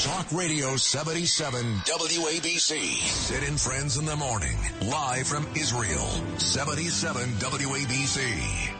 Talk Radio 77 WABC. Sid and Friends in the Morning. Live from Israel. 77 WABC.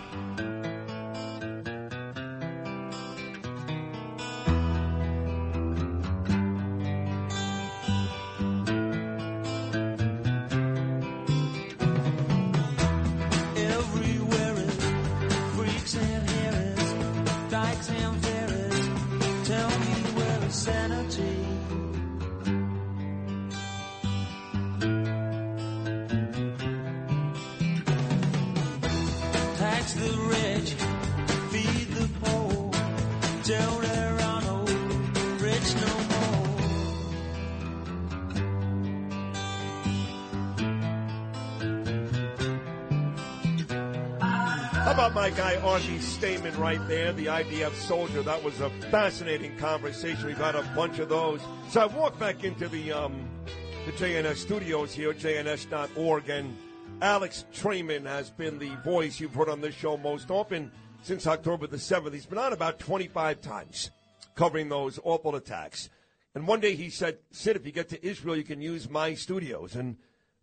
Archie Stamen right there, the IDF soldier? That was a fascinating conversation. We've had a bunch of those. So I walked back into the um, the JNS studios here, jns.org, and Alex Traiman has been the voice you've heard on this show most often since October the 7th. He's been on about 25 times covering those awful attacks. And one day he said, Sid, if you get to Israel, you can use my studios. And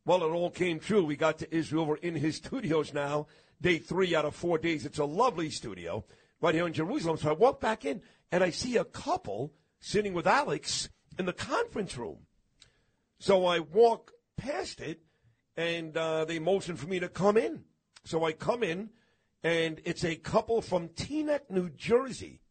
well, it all came true. We got to Israel. We're in his studios now, day three out of four days. It's a lovely studio right here in Jerusalem. So I walk back in and I see a couple sitting with Alex in the conference room. So I walk past it and uh, they motion for me to come in. So I come in and it's a couple from Teaneck, New Jersey.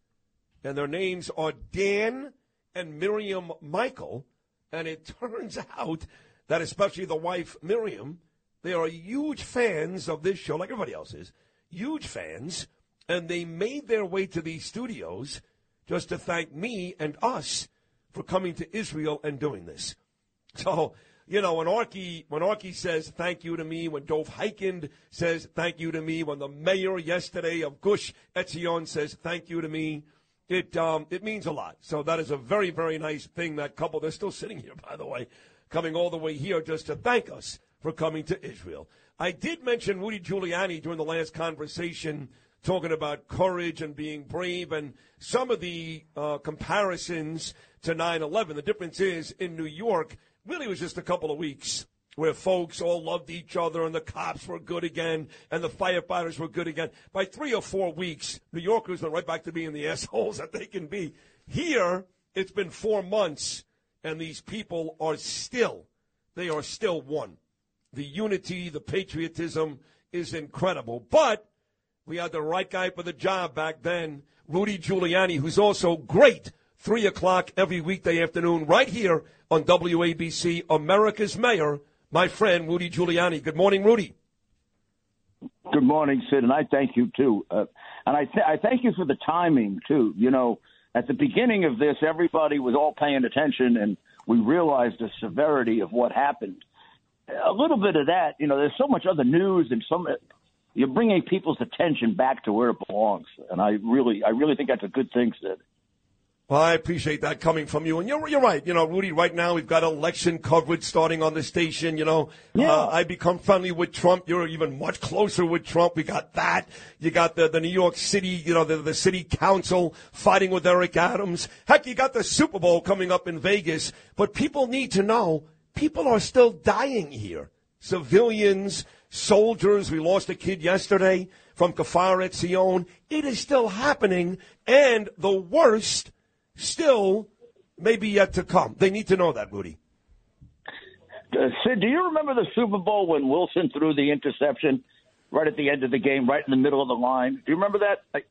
And their names are Dan and Miriam Michael. And it turns out that especially the wife, Miriam, they are huge fans of this show, like everybody else is, huge fans. And they made their way to these studios just to thank me and us for coming to Israel and doing this. So, you know, when Arky when Arky says thank you to me, when Dov Hikind says thank you to me, when the mayor yesterday of Gush Etzion says thank you to me, it um, it means a lot. So that is a very very nice thing. That couple, they're still sitting here, by the way, coming all the way here just to thank us for coming to Israel. I did mention Rudy Giuliani during the last conversation, talking about courage and being brave, and some of the uh, comparisons to 9/11. The difference is in New York really was just a couple of weeks where folks all loved each other and the cops were good again and the firefighters were good again. By three or four weeks, New Yorkers went right back to being the assholes that they can be. Here, it's been four months and these people are still, they are still one. The unity, the patriotism is incredible. But we had the right guy for the job back then, Rudy Giuliani, who's also great. Three o'clock every weekday afternoon, right here on WABC, America's Mayor, my friend Rudy Giuliani. Good morning, Rudy. Good morning, Sid, and I thank you too. Uh, and I, th- I thank you for the timing too. You know, at the beginning of this, everybody was all paying attention, and we realized the severity of what happened. A little bit of that, you know, there's so much other news and some. You're bringing people's attention back to where it belongs, and I really, I really think that's a good thing, Sid. Well, I appreciate that coming from you. And you're, you're right. You know, Rudy, right now we've got election coverage starting on the station. You know, Yeah. uh, I become friendly with Trump. You're even much closer with Trump. We got that. You got the, the New York City, you know, the, the city council fighting with Eric Adams. Heck, you got the Super Bowl coming up in Vegas. But people need to know people are still dying here. Civilians, soldiers. We lost a kid yesterday from Kfar Etzion. It is still happening. And the worst still may be yet to come. They need to know that, Rudy. Uh, Sid, do you remember the Super Bowl when Wilson threw the interception right at the end of the game, right in the middle of the line? Do you remember that? I,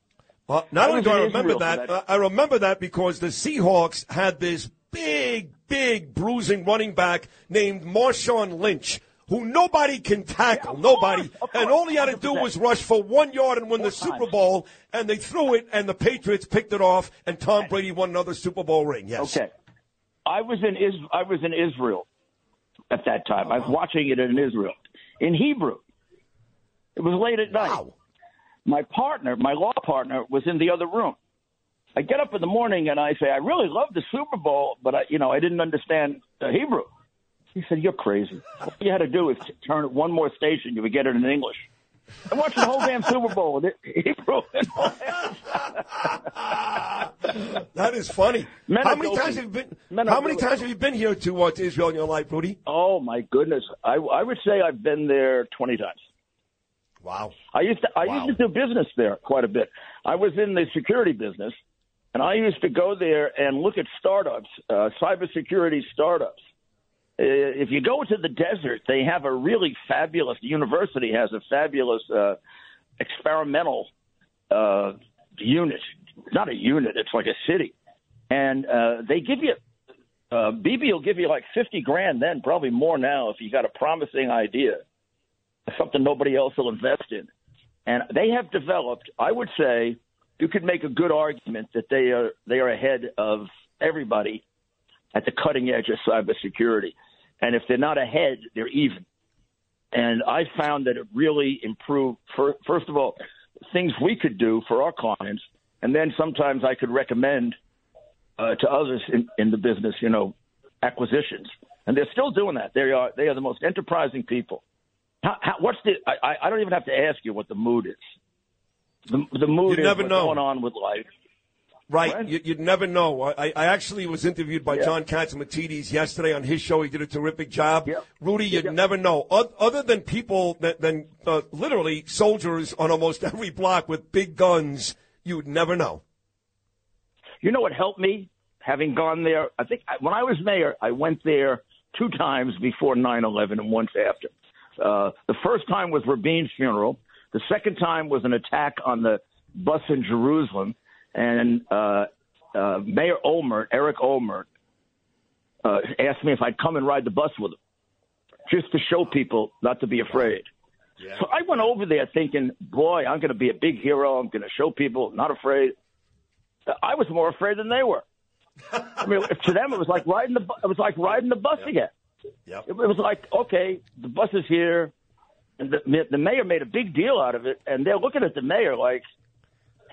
Well, not only do I remember that, that. uh, I remember that because the Seahawks had this big, big bruising running back named Marshawn Lynch, who nobody can tackle, nobody. of and all he had to do was rush for one yard and win the Four Super times. Bowl, and they threw it, and the Patriots picked it off, and Tom Brady won another Super Bowl ring. Yes. Okay. I was in Is- I was in Israel at that time. I was watching it in Israel in Hebrew. It was late at night. Wow. My partner, my law partner, was in the other room. I get up in the morning and I say, I really love the Super Bowl, but I, you know, I didn't understand uh, Hebrew. He said, "You're crazy. All you had to do is turn it one more station. You would get it in English." I watched the whole damn Super Bowl with Hebrew. that is funny. Men how many times have you been? How many times have you been here to, uh, to Israel in your life, Rudy? oh my goodness, I, I would say I've been there twenty times. Wow. I used to I Wow. used to do business there quite a bit. I was in the security business, and I used to go there and look at startups, uh, cybersecurity startups. If you go to the desert, they have a really fabulous university has a fabulous uh, experimental uh, unit. Not a unit; it's like a city, and uh, they give you. Uh, BB will give you like fifty grand then, probably more now if you got a promising idea something nobody else will invest in. And they have developed, I would say, you could make a good argument that they are they are ahead of everybody at the cutting edge of cybersecurity. And if they're not ahead, they're even. And I found that it really improved. fir- First of all, things we could do for our clients, and then sometimes I could recommend uh, to others in, in the business, you know, acquisitions. And they're still doing that. They are they are the most enterprising people. How, how, what's the? I, I- I don't even have to ask you what the mood is. The, the mood You is never what's know. going on with life. Right. You, you'd never know. I, I actually was interviewed by Yeah. John Catsimatidis yesterday on his show. He did a terrific job. Yep. Rudy, you'd Yep. never know. Other than people, that, than uh, literally soldiers on almost every block with big guns, you would never know. You know what helped me? Having gone there, I think I- when I was mayor, I went there two times before 9/11 and once after. Uh, the first time was Rabin's funeral. The second time was an attack on the bus in Jerusalem, and uh, uh, Mayor Olmert, Eric Olmert, uh, asked me if I'd come and ride the bus with him, just to show people not to be afraid. So I went over there thinking, boy, I'm going to be a big hero. I'm going to show people not afraid. I was more afraid than they were. I mean, to them, it was like riding the bu- it was like riding the bus again. Yep. It was like, okay, the bus is here, and the, the mayor made a big deal out of it, and they're looking at the mayor like,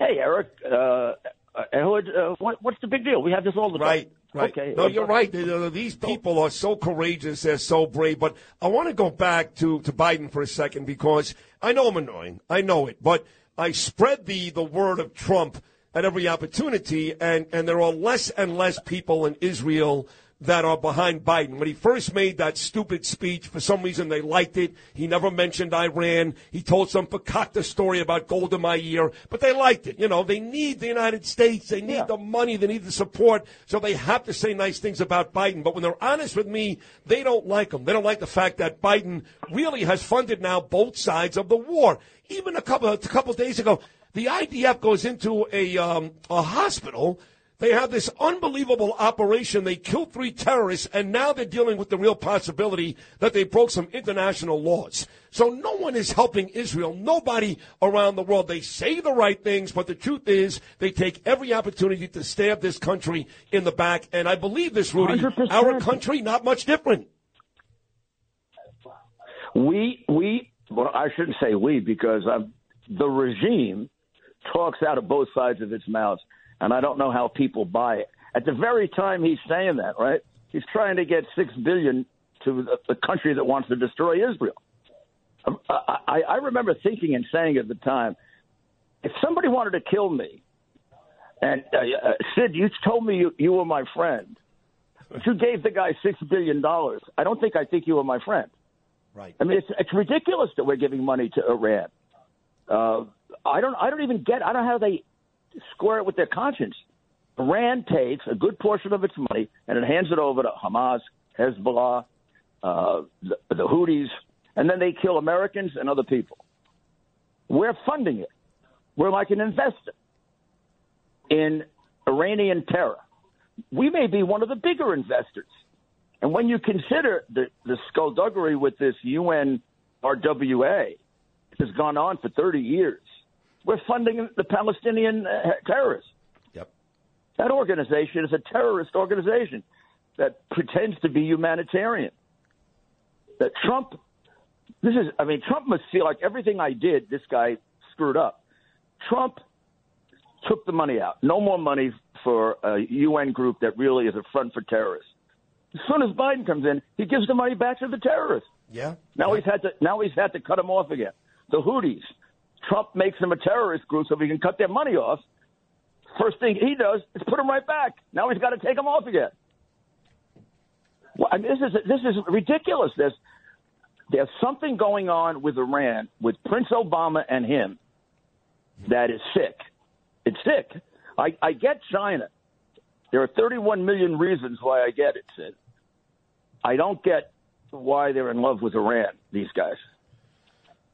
"Hey, Eric, uh, uh, uh, what, what's the big deal? We have this all the Right. time." Right. Okay. No, you're right. Uh, These people are so courageous. They're so brave. But I want to go back to, to Biden for a second because I know I'm annoying. I know it. But I spread the, the word of Trump at every opportunity, and, and there are less and less people in Israel that are behind Biden. When he first made that stupid speech, for some reason they liked it. He never mentioned Iran. He told some fakakta story about Golda Meir, but they liked it. You know, they need the United States. They need Yeah. the money. They need the support. So they have to say nice things about Biden. But when they're honest with me, they don't like him. They don't like the fact that Biden really has funded now both sides of the war. Even a couple, a couple days ago, the IDF goes into a, um, a hospital. They have this unbelievable operation. They killed three terrorists, and now they're dealing with the real possibility that they broke some international laws. So no one is helping Israel. Nobody around the world. They say the right things, but the truth is they take every opportunity to stab this country in the back. And I believe this, Rudy. 100%. Our country, not much different. We we well, I shouldn't say we because um, the regime talks out of both sides of its mouth, and I don't know how people buy it. At the very time he's saying that, right? He's trying to get six billion to the, country that wants to destroy Israel. Um, I, I, I remember thinking and saying at the time, if somebody wanted to kill me, and uh, uh, Sid, you told me you, you were my friend, but you gave the guy six billion dollars. I don't think I think you were my friend. Right. I mean, it's it's ridiculous that we're giving money to Iran. Uh, I don't I don't even get I don't know how they square it with their conscience. Iran takes a good portion of its money and it hands it over to Hamas, Hezbollah, uh, the, the Houthis, and then they kill Americans and other people. We're funding it. We're like an investor in Iranian terror. We may be one of the bigger investors. And when you consider the, the skullduggery with this UN RWA has gone on for 30 years, we're funding the Palestinian uh, terrorists. Yep. That organization is a terrorist organization that pretends to be humanitarian. That Trump, this is, I mean, Trump must feel like everything I did, this guy screwed up. Trump took the money out. No more money for a UN group that really is a front for terrorists. As soon as Biden comes in, he gives the money back to the terrorists. Yeah. Now he's had to now he's had to cut them off again. the Houthis. Trump makes them a terrorist group so he can cut their money off. First thing he does is put them right back. Now he's got to take them off again. Well, I mean, this is this is ridiculous. There's there's something going on with Iran, with Prince Obama and him, that is sick. It's sick. I, I get China. There are 31 million reasons why I get it, Sid. I don't get why they're in love with Iran. These guys.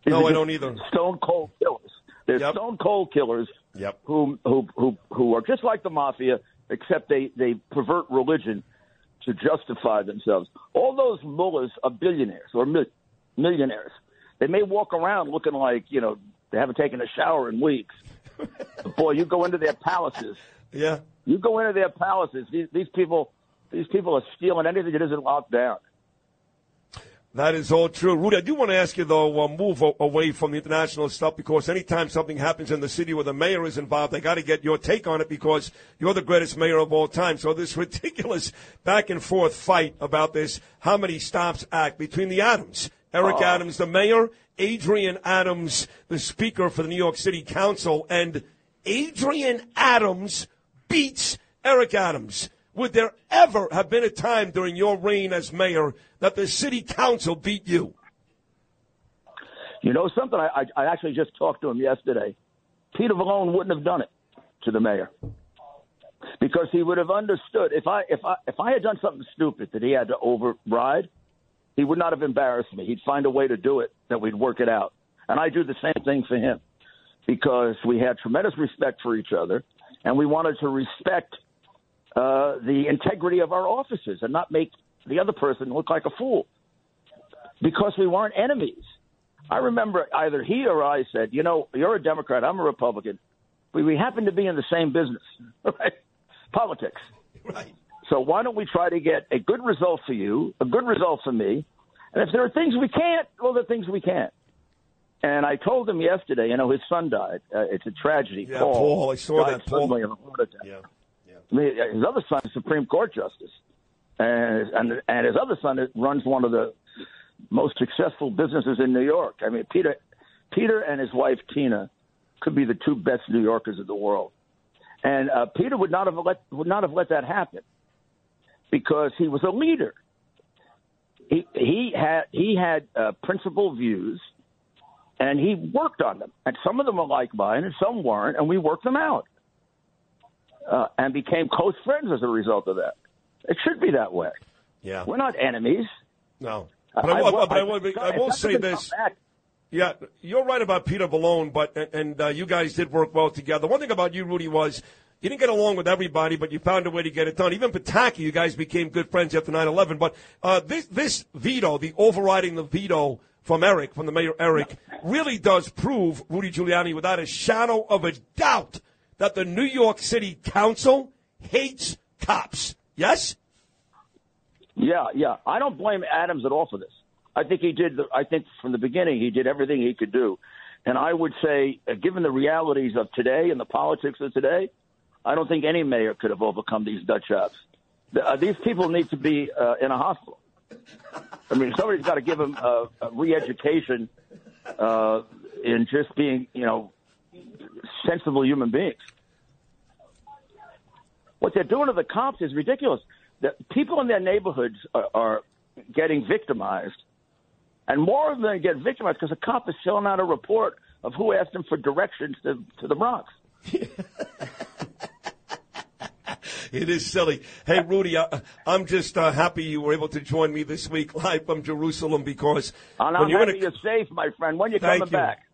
No, I don't either. Stone cold killers. They're Yep. stone cold killers Yep. who who who who are just like the mafia, except they they pervert religion to justify themselves. All those mullahs are billionaires or mil- millionaires. They may walk around looking like you know they haven't taken a shower in weeks. But boy, you go into their palaces. Yeah. You go into their palaces. These these people these people are stealing anything that isn't locked down. That is all true. Rudy, I do want to ask you, though, uh, move a- away from the international stuff because anytime something happens in the city where the mayor is involved, I got to get your take on it because you're the greatest mayor of all time. So this ridiculous back and forth fight about this How Many Stops Act between the Adams, Eric Adams, the mayor, Adrienne Adams, the speaker for the New York City Council, and Adrienne Adams beats Eric Adams. Would there ever have been a time during your reign as mayor that the city council beat you? You know something? I, I, I actually just talked to him yesterday. Peter Vallone wouldn't have done it to the mayor because he would have understood if I if I if I had done something stupid that he had to override, he would not have embarrassed me. He'd find a way to do it that we'd work it out. And I do the same thing for him because we had tremendous respect for each other and we wanted to respect uh, the integrity of our offices and not make the other person look like a fool because we weren't enemies. I remember either he or I said, you know, you're a Democrat, I'm a Republican. We, we happen to be in the same business, right? Politics. Right. So why don't we try to get a good result for you, a good result for me? And if there are things we can't, well, there are things we can't. And I told him yesterday, you know, his son died. Uh, it's a tragedy. Yeah, Paul, Paul, I saw that, Paul. suddenly of a heart attack. Yeah. His other son is Supreme Court justice, and and and his other son runs one of the most successful businesses in New York. I mean, Peter Peter and his wife Tina could be the two best New Yorkers in the world, and uh, Peter would not have let would not have let that happen because he was a leader. He he had he had uh, principled views, and he worked on them. And some of them were like mine, and some weren't, and we worked them out uh, and became close friends as a result of that. It should be that way. Yeah. We're not enemies. No. But I, will, but I, will, I will say this. Yeah, you're right about Peter Vallone, but and, and uh, you guys did work well together. One thing about you, Rudy, was you didn't get along with everybody, but you found a way to get it done. Even Pataki, you guys became good friends after 9/11. But uh, this this veto, the overriding the veto from Eric, from the mayor Eric, really does prove Rudy Giuliani without a shadow of a doubt that the New York City Council hates cops. Yes. Yeah, yeah. I don't blame Adams at all for this. I think he did. The, I think from the beginning he did everything he could do, and I would say, uh, given the realities of today and the politics of today, I don't think any mayor could have overcome these nut jobs. The, uh, these people need to be uh, in a hospital. I mean, somebody's got to give them a, a re-education uh, in just being, you know, sensible human beings. What they're doing to the cops is ridiculous. The people in their neighborhoods are, are getting victimized, and more of them get victimized because a cop is filling out a report of who asked him for directions to, to the Bronx. It is silly. Hey, Rudy, I, I'm just uh, happy you were able to join me this week live from Jerusalem because And when I'm you're in happy a, you're safe, my friend. When you coming you. back?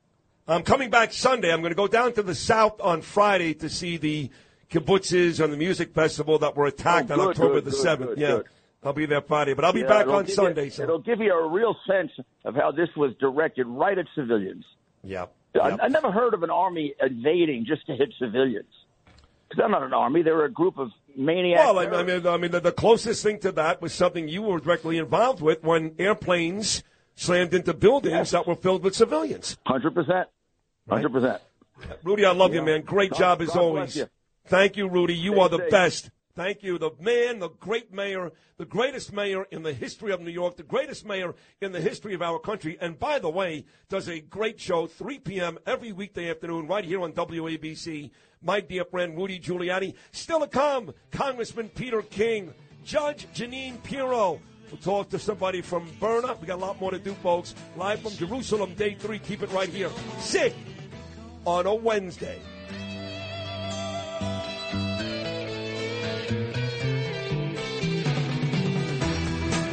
I'm coming back Sunday. I'm going to go down to the south on Friday to see the kibbutzes and the music festival that were attacked Oh, on October good, the 7th. yeah, good. I'll be there Friday, but I'll be Yeah, back on Sunday. You, so It'll give you a real sense of how this was directed right at civilians. yeah, I. I never heard of an army invading just to hit civilians. Because they're not an army; they're a group of maniacs. Well, I, I mean, I mean, the, the closest thing to that was something you were directly involved with when airplanes slammed into buildings that were filled with civilians. hundred percent, hundred percent. Rudy, I love you, man. Great God- job as God always. you. Thank you, Rudy. You Stay are the safe. best. Thank you. The man, the great mayor, the greatest mayor in the history of New York, the greatest mayor in the history of our country. And by the way, does a great show, 3 p.m. every weekday afternoon, right here on WABC. My dear friend Rudy Giuliani. Still to come, Congressman Peter King, Judge Jeanine Pirro. We'll talk to somebody from Berna. We got a lot more to do, folks. Live from Jerusalem, day three. Keep it right here. Sick on a Wednesday.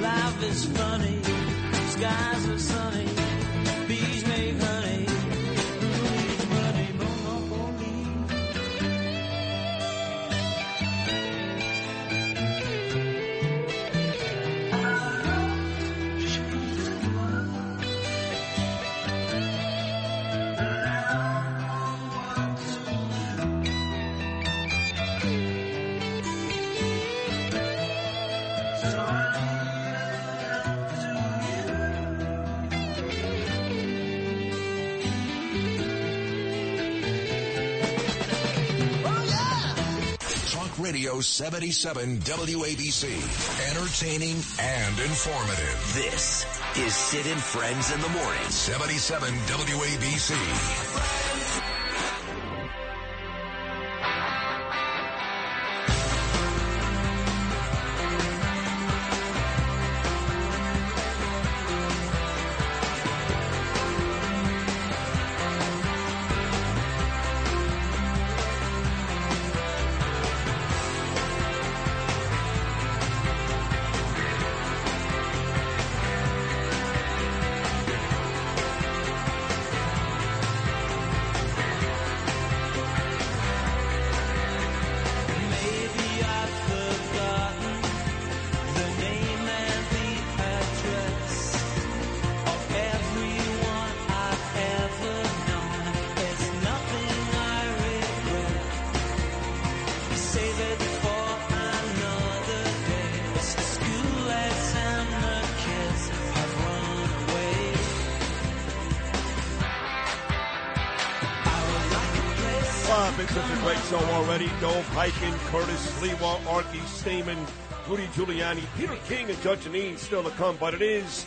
Life is funny, skies are sunny, Radio 77 WABC. Entertaining and informative. This is Sid and Friends in the Morning. 77 WABC. Show already. Dov Hikind, Curtis Sliwa, Archie Stamen, Rudy Giuliani, Peter King, and Judge Jeanine still to come. But it is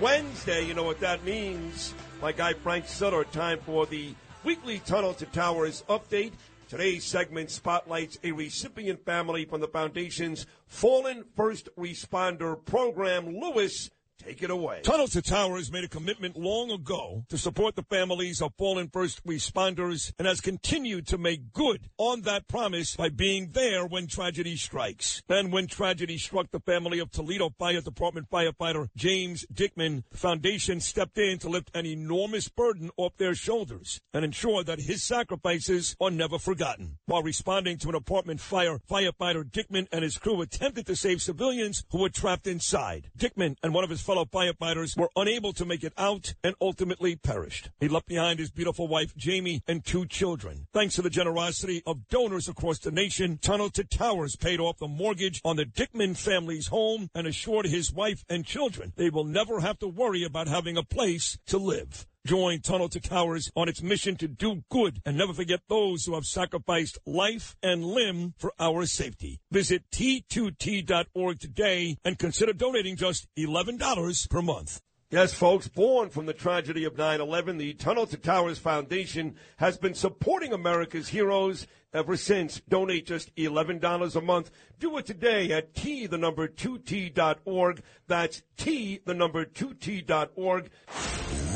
Wednesday. You know what that means. My guy Frank Siller. Time for the weekly Tunnel to Towers update. Today's segment spotlights a recipient family from the Foundation's Fallen First Responder Program. Lewis, take it away. Tunnel to Towers made a commitment long ago to support the families of fallen first responders and has continued to make good on that promise by being there when tragedy strikes. And when tragedy struck the family of Toledo Fire Department firefighter James Dickman, the foundation stepped in to lift an enormous burden off their shoulders and ensure that his sacrifices are never forgotten. While responding to an apartment fire, firefighter Dickman and his crew attempted to save civilians who were trapped inside. Dickman and one of his fellow firefighters were unable to make it out and ultimately perished. He left behind his beautiful wife, Jamie, and two children. Thanks to the generosity of donors across the nation, Tunnel to Towers paid off the mortgage on the Dickman family's home and assured his wife and children they will never have to worry about having a place to live. Join Tunnel to Towers on its mission to do good and never forget those who have sacrificed life and limb for our safety. Visit T2T.org today and consider donating just $11 per month. Yes, folks, born from the tragedy of 9 11, the Tunnel to Towers Foundation has been supporting America's heroes ever since. Donate just $11 a month. Do it today at T, the number 2T.org. That's T, the number 2T.org.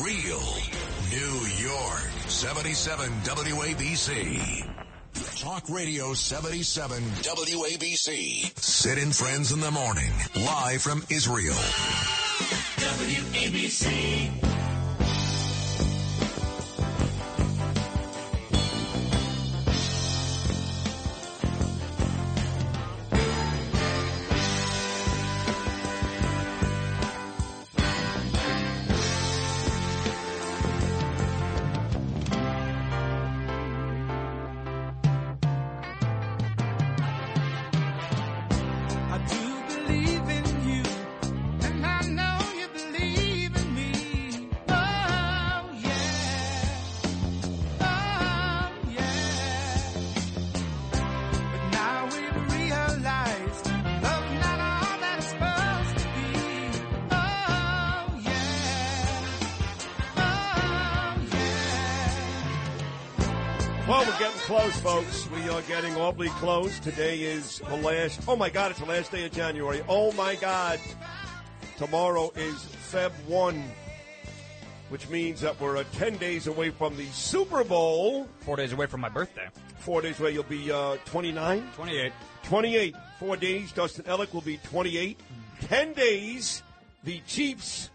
Real New York. 77 WABC. Talk Radio 77 WABC. Sid and Friends in the Morning. Live from Israel. WABC. We're getting close, folks. We are getting awfully close. Today is the last. Oh my God, it's the last day of January. Oh my God. Tomorrow is Feb 1, which means that we're uh, 10 days away from the Super Bowl. Four days away from my birthday. Four days away, you'll be uh, 29? 28. 28. Four days, Dustin Ellick will be 28. 10 days, the Chiefs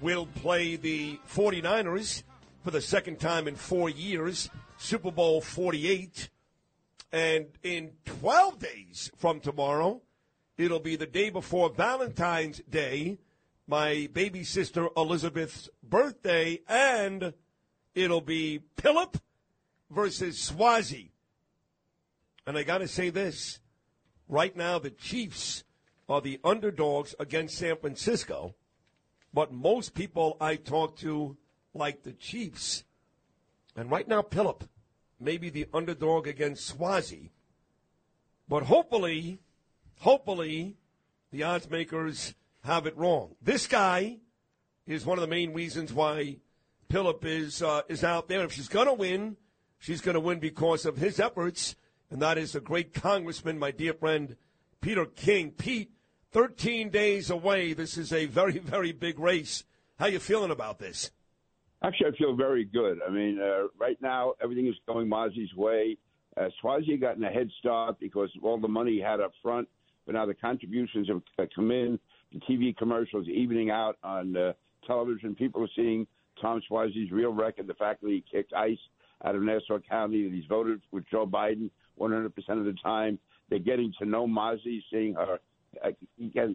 will play the 49ers for the second time in four years, Super Bowl 48. And in 12 days from tomorrow, it'll be the day before Valentine's Day, my baby sister Elizabeth's birthday, and it'll be Pilip versus Suozzi. And I got to say this right now, the Chiefs are the underdogs against San Francisco, but most people I talk to like the Chiefs. And right now, Pilip may be the underdog against Suozzi. But hopefully, hopefully, the odds makers have it wrong. This guy is one of the main reasons why Pilip is uh, is out there. If she's going to win, she's going to win because of his efforts, and that is the great congressman, my dear friend Peter King. Pete, 13 days away. This is a very, very big race. How you feeling about this? Actually, I feel very good. I mean, uh, right now everything is going Mazi's way. Uh, Suozzi gotten a head start because of all the money he had up front, but now the contributions have come in. The TV commercials evening out on uh, television. People are seeing Tom Suozzi's real record, the fact that he kicked ice out of Nassau County, that he's voted with Joe Biden 100% of the time. They're getting to know Mazi, seeing her, uh, uh, you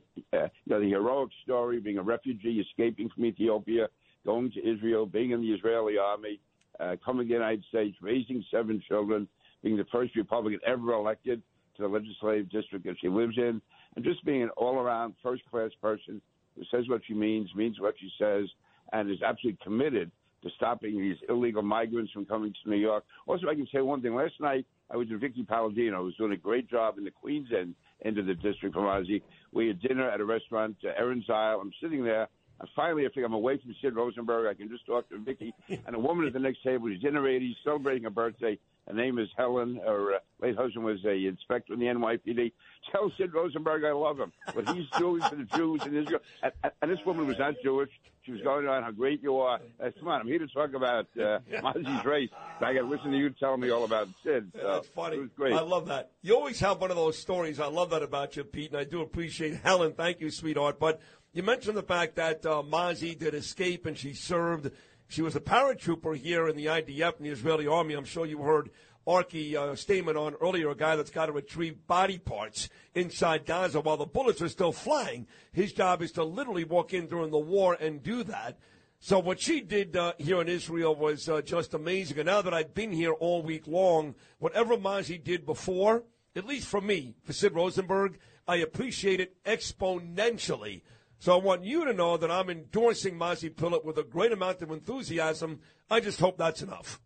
know, the heroic story, being a refugee, escaping from Ethiopia, going to Israel, being in the Israeli army, uh, coming to the United States, raising seven children, being the first Republican ever elected to the legislative district that she lives in, and just being an all-around first-class person who says what she means, means what she says, and is absolutely committed to stopping these illegal migrants from coming to New York. Also, I can say one thing. Last night, I was with Vickie Paladino, who's doing a great job in the Queens end, end of the district from Ozzy. We had dinner at a restaurant, uh, Erin's Isle. I'm sitting there. And finally, I think I'm away from Sid Rosenberg. I can just talk to Vicky. And a woman at the next table, she's in her 80s, celebrating her birthday. Her name is Helen. Her uh, late husband was a inspector in the NYPD. Tell Sid Rosenberg I love him. What he's doing for the Jews in Israel. And, and this woman was not Jewish. She was going on how great you are. Uh, come on, I'm here to talk about uh, Mazi's race. I got to listen to you telling me all about Sid. So That's funny. It was great. I love that. You always have one of those stories. I love that about you, Pete, and I do appreciate Helen. Thank you, sweetheart. But you mentioned the fact that uh, Mazi did escape and she served. She was a paratrooper here in the IDF in the Israeli army. I'm sure you heard Arky uh, statement on earlier, a guy that's got to retrieve body parts inside Gaza while the bullets are still flying. His job is to literally walk in during the war and do that. So what she did uh, here in Israel was uh, just amazing. And now that I've been here all week long, whatever Mazi did before, at least for me, for Sid Rosenberg, I appreciate it exponentially. So I want you to know that I'm endorsing Mazi Pilip with a great amount of enthusiasm. I just hope that's enough.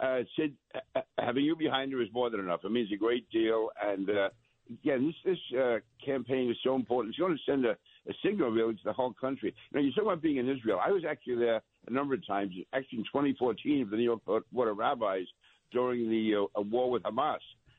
uh, Sid, uh, having you behind her is more than enough. It means a great deal. And uh, again, this this uh, campaign is so important. It's going to send a, a signal really to the whole country. Now, you talk about being in Israel. I was actually there a number of times. Actually, in 2014, for the New York Board of Rabbis during the uh, war with Hamas.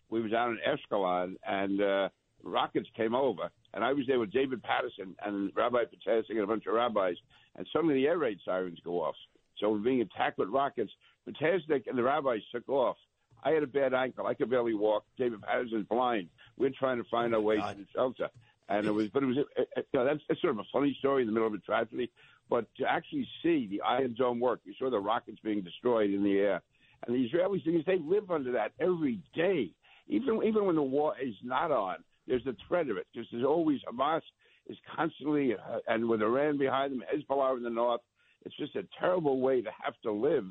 We were down in Ashkelon, and uh, rockets came over, and I was there with David Paterson and Rabbi Potasnik and a bunch of rabbis, and suddenly the air raid sirens go off. So we're being attacked with rockets. Potasnik and the rabbis took off. I had a bad ankle. I could barely walk. David Paterson's blind. We're trying to find our way to the shelter. And it was, but it was, uh, uh, you know, that's, that's sort of a funny story in the middle of a tragedy. But to actually see the Iron Dome work, you saw the rockets being destroyed in the air. And the Israelis, they live under that every day. Even even when the war is not on, there's a threat of it. Because there's always Hamas is constantly, uh, and with Iran behind them, Hezbollah in the north. It's just a terrible way to have to live,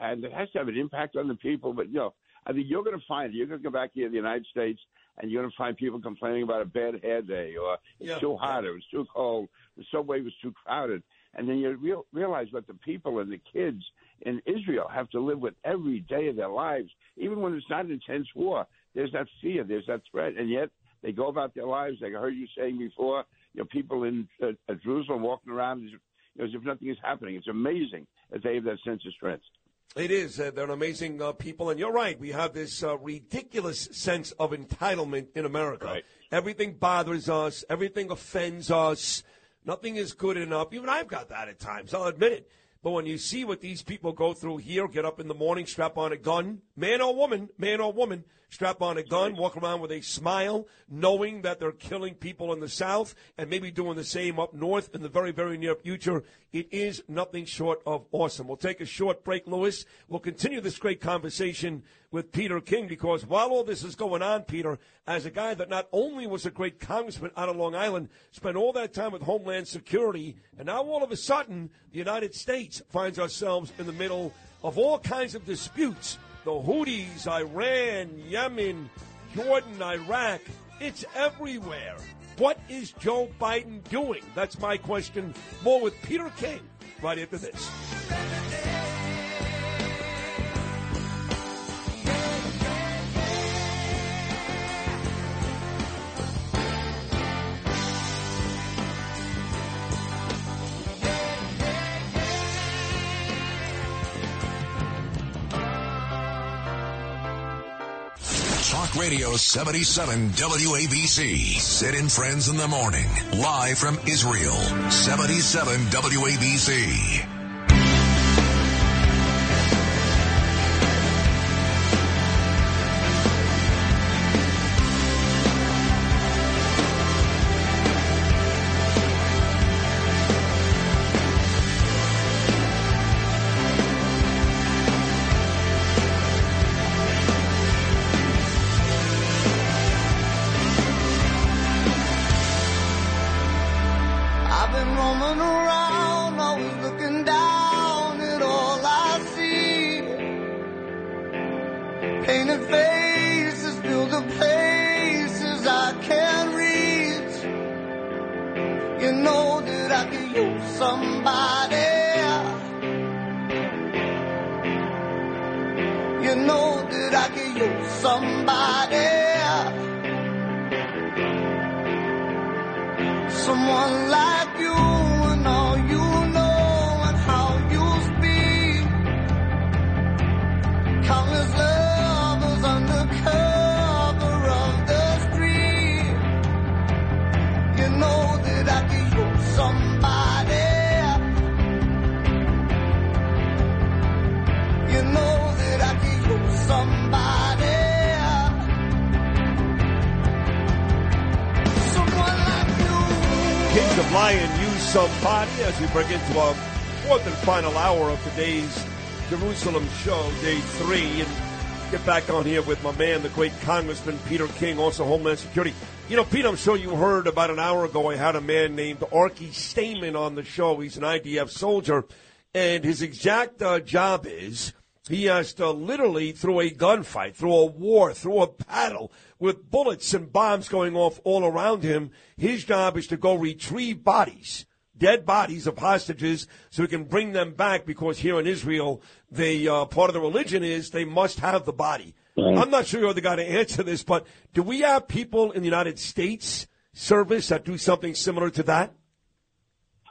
and it has to have an impact on the people. But you know, I think you're going to find. You're going to come back here to the United States, and you're going to find people complaining about a bad hair day, or it's Yeah. too hot, or it's too cold, the subway was too crowded, and then you real, realize what the people and the kids in Israel have to live with every day of their lives, even when it's not an intense war. There's that fear, there's that threat, and yet they go about their lives. Like I heard you saying before, you know, people in uh, Jerusalem walking around as if, you know, as if nothing is happening. It's amazing that they have that sense of strength. It is. Uh, they're an amazing uh, people, and you're right. We have this uh, ridiculous sense of entitlement in America. Right. Everything bothers us. Everything offends us. Nothing is good enough. Even I've got that at times. I'll admit it. But when you see what these people go through here, get up in the morning, strap on a gun, man or woman, man or woman, strap on a gun, walk around with a smile, knowing that they're killing people in the South and maybe doing the same up north in the very, very near future. It is nothing short of awesome. We'll take a short break, Lewis. We'll continue this great conversation with Peter King because while all this is going on, Peter, as a guy that not only was a great congressman out of Long Island, spent all that time with Homeland Security, and now all of a sudden, the United States finds ourselves in the middle of all kinds of disputes the Houthis, Iran, Yemen, Jordan, Iraq. It's everywhere. What is Joe Biden doing? That's my question. More with Peter King right after this. Radio 77 WABC. Sid and Friends in the Morning. Live from Israel. 77 WABC. Somebody. You know that I could use somebody. Someone like Lion, use somebody as we bring into our fourth and final hour of today's Jerusalem show, day three, and get back on here with my man, the great Congressman Peter King, also Homeland Security. You know, Pete, I'm sure you heard about an hour ago. I had a man named Arky Stamen on the show. He's an IDF soldier, and his exact uh, job is he has to literally, through a gunfight, through a war, through a battle, with bullets and bombs going off all around him, his job is to go retrieve bodies, dead bodies of hostages, so he can bring them back because here in Israel, they, uh, part of the religion is they must have the body. I'm not sure you're the guy to answer this, but do we have people in the United States service that do something similar to that?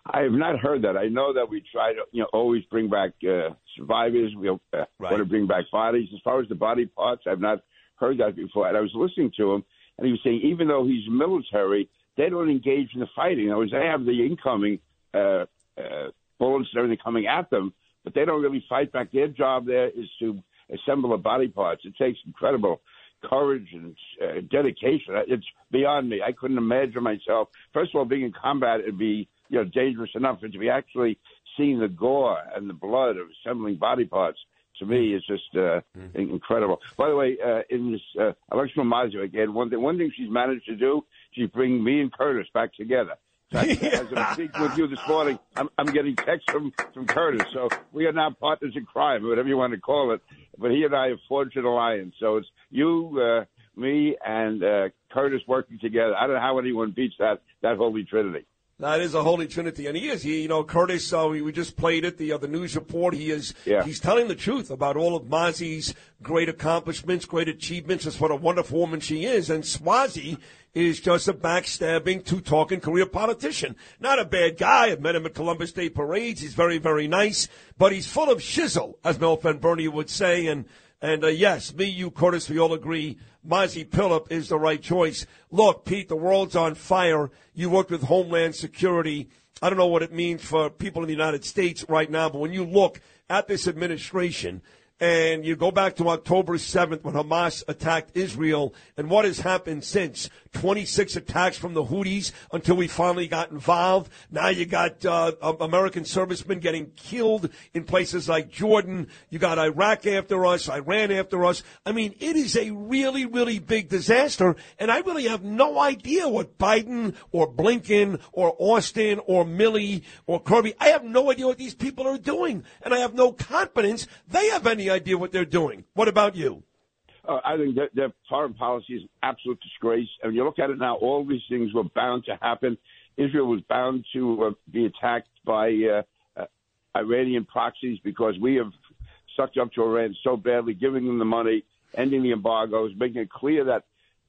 I have not heard that. I know that we try to, you know, always bring back uh, survivors. We uh, Right. want to bring back bodies. As far as the body parts, I've not heard that before. And I was listening to him, and he was saying even though he's military, they don't engage in the fighting. In other words, they have the incoming uh, uh, bullets and everything coming at them, but they don't really fight back. Their job there is to assemble the body parts. It takes incredible courage and uh, dedication. It's beyond me. I couldn't imagine myself. First of all, being in combat, it'd be you know dangerous enough, but to be actually seeing the gore and the blood of assembling body parts to me is just uh, incredible. By the way, uh, in this uh, election Mazio again, one thing one thing she's managed to do, she's bring me and Curtis back together. So as I'm speaking with you this morning, I'm, I'm getting texts from, from Curtis. So we are now partners in crime, whatever you want to call it. But he and I have forged an alliance. So it's you, uh, me, and uh, Curtis working together. I don't know how anyone beats that that holy trinity. That is a holy trinity, and he is. He, you know, Curtis. Uh, we, we just played it. The uh, the news report. He is. Yeah. He's telling the truth about all of Mazi's great accomplishments, great achievements. Just what a wonderful woman she is. And Suozzi is just a backstabbing, two talking career politician. Not a bad guy. I've met him at Columbus Day parades. He's very, very nice, but he's full of shizzle, as Mel Bernie would say. And and uh, yes, me, you, Curtis, we all agree. Mazi Pilip is the right choice. Look, Pete, the world's on fire. You worked with Homeland Security. I don't know what it means for people in the United States right now, but when you look at this administration and you go back to October 7th when Hamas attacked Israel and what has happened since 26 attacks from the Houthis until we finally got involved. Now you got uh, American servicemen getting killed in places like Jordan. You got Iraq after us, Iran after us. I mean, it is a really, really big disaster. And I really have no idea what Biden or Blinken or Austin or Milley or Kirby, I have no idea what these people are doing. And I have no confidence they have any idea what they're doing. What about you? Uh, I think that their foreign policy is an absolute disgrace. And you look at it now, all these things were bound to happen. Israel was bound to uh, be attacked by uh, uh, Iranian proxies because we have sucked up to Iran so badly, giving them the money, ending the embargoes, making it clear that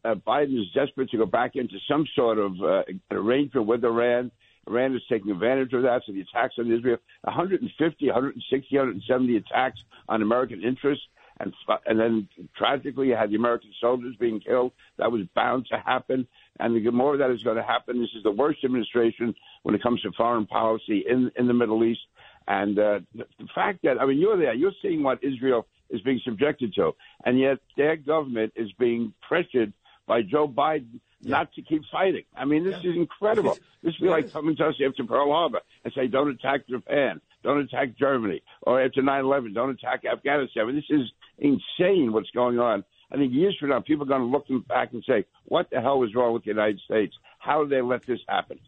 uh, Biden is desperate to go back into some sort of uh, arrangement with Iran. Iran is taking advantage of that. So the attacks on Israel, 150, 160, 170 attacks on American interests and and then tragically you had the American soldiers being killed. That was bound to happen, and the more of that is going to happen. This is the worst administration when it comes to foreign policy in in the Middle East, and uh, the, the fact that I mean you're there, you're seeing what Israel is being subjected to, and yet their government is being pressured by Joe Biden yeah. not to keep fighting. I mean, this yeah. is incredible. This would be like coming to us after Pearl Harbor and say, don't attack Japan, don't attack Germany, or after 9-11, don't attack Afghanistan. I mean, this is insane what's going on. I think years from now, people are going to look back and say, what the hell was wrong with the United States? How did they let this happen?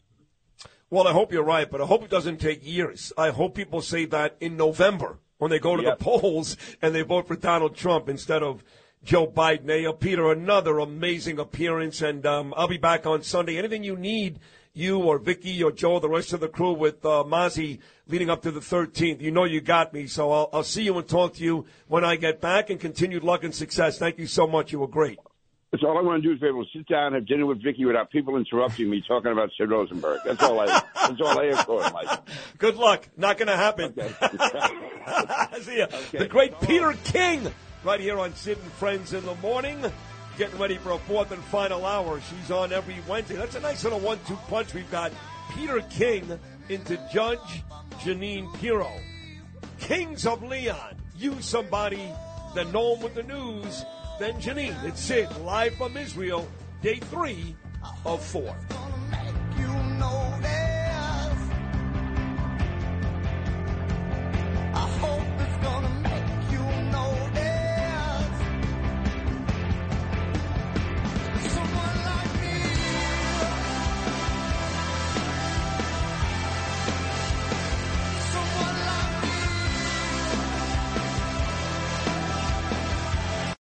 Well, I hope you're right, but I hope it doesn't take years. I hope people say that in November when they go to yep. the polls and they vote for Donald Trump instead of Joe Biden. Hey, Peter, another amazing appearance, and um, I'll be back on Sunday. Anything you need you or Vicky or Joe, the rest of the crew with uh, Mazi leading up to the 13th. You know you got me, so I'll, I'll see you and talk to you when I get back. And continued luck and success. Thank you so much. You were great. That's all I want to do is be able to sit down, and have dinner with Vicky without people interrupting me talking about Sid Rosenberg. That's all I. that's all I ask for in life. Good luck. Not going to happen. Okay. See ya. Okay. The great Peter King, right here on Sid and Friends in the morning getting ready for a fourth and final hour. She's on every Wednesday. That's a nice little one-two punch. We've got Peter King into Judge Jeanine Pirro. Kings of Leon. You somebody, then know with the news, then Jeanine. It's Sid live from Israel, day three of four.